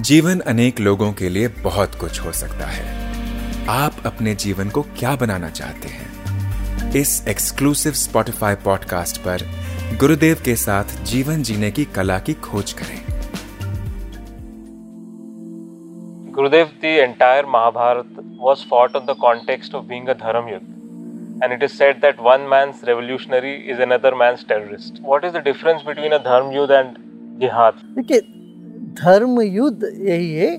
जीवन अनेक लोगों के लिए बहुत कुछ हो सकता है। आप अपने जीवन को क्या बनाना चाहते हैं? इस एक्सक्लूसिव स्पॉटिफाई पॉडकास्ट पर गुरुदेव के साथ जीवन जीने की कला की खोज करें। गुरुदेव entire Mahabharata was fought on the context of being dharma yuddha and it is set that one man's revolutionary is another man's terrorist what is the difference between a dharma yuddha and जिहाद देखिए धर्म युद्ध यही है,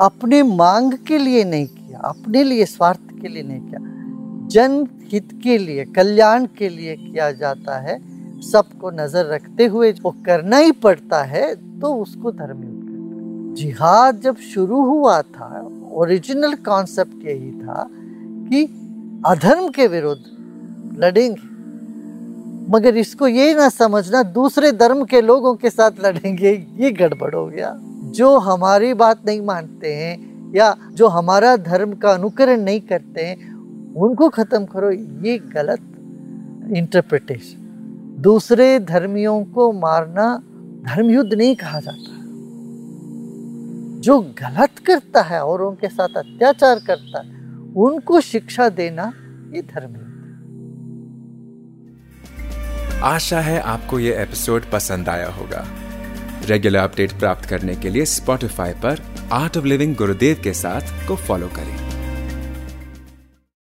अपने मांग के लिए नहीं किया, अपने लिए स्वार्थ के लिए नहीं किया। जन हित के लिए, कल्याण के लिए किया जाता है। सबको नज़र रखते हुए वो करना ही पड़ता है तो उसको धर्म युद्ध जिहाद जब शुरू हुआ था ओरिजिनल कॉन्सेप्ट यही था कि अधर्म के विरुद्ध लड़ेंगे। मगर इसको ये ना समझना, दूसरे धर्म के लोगों के साथ लड़ेंगे, ये गड़बड़ हो गया। जो हमारी बात नहीं मानते हैं या जो हमारा धर्म का अनुकरण नहीं करते हैं, उनको खत्म करो, ये गलत इंटरप्रिटेशन दूसरे धर्मियों को मारना धर्म युद्ध नहीं कहा जाता। जो गलत करता है, और उनके साथ अत्याचार करता है, उनको शिक्षा देना ये धर्म युद्ध। है। आशा है आपको ये एपिसोड पसंद आया होगा। रेगुलर अपडेट प्राप्त करने के लिए स्पॉटिफाई पर आर्ट ऑफ़ लिविंग गुरुदेव के साथ को फॉलो करें।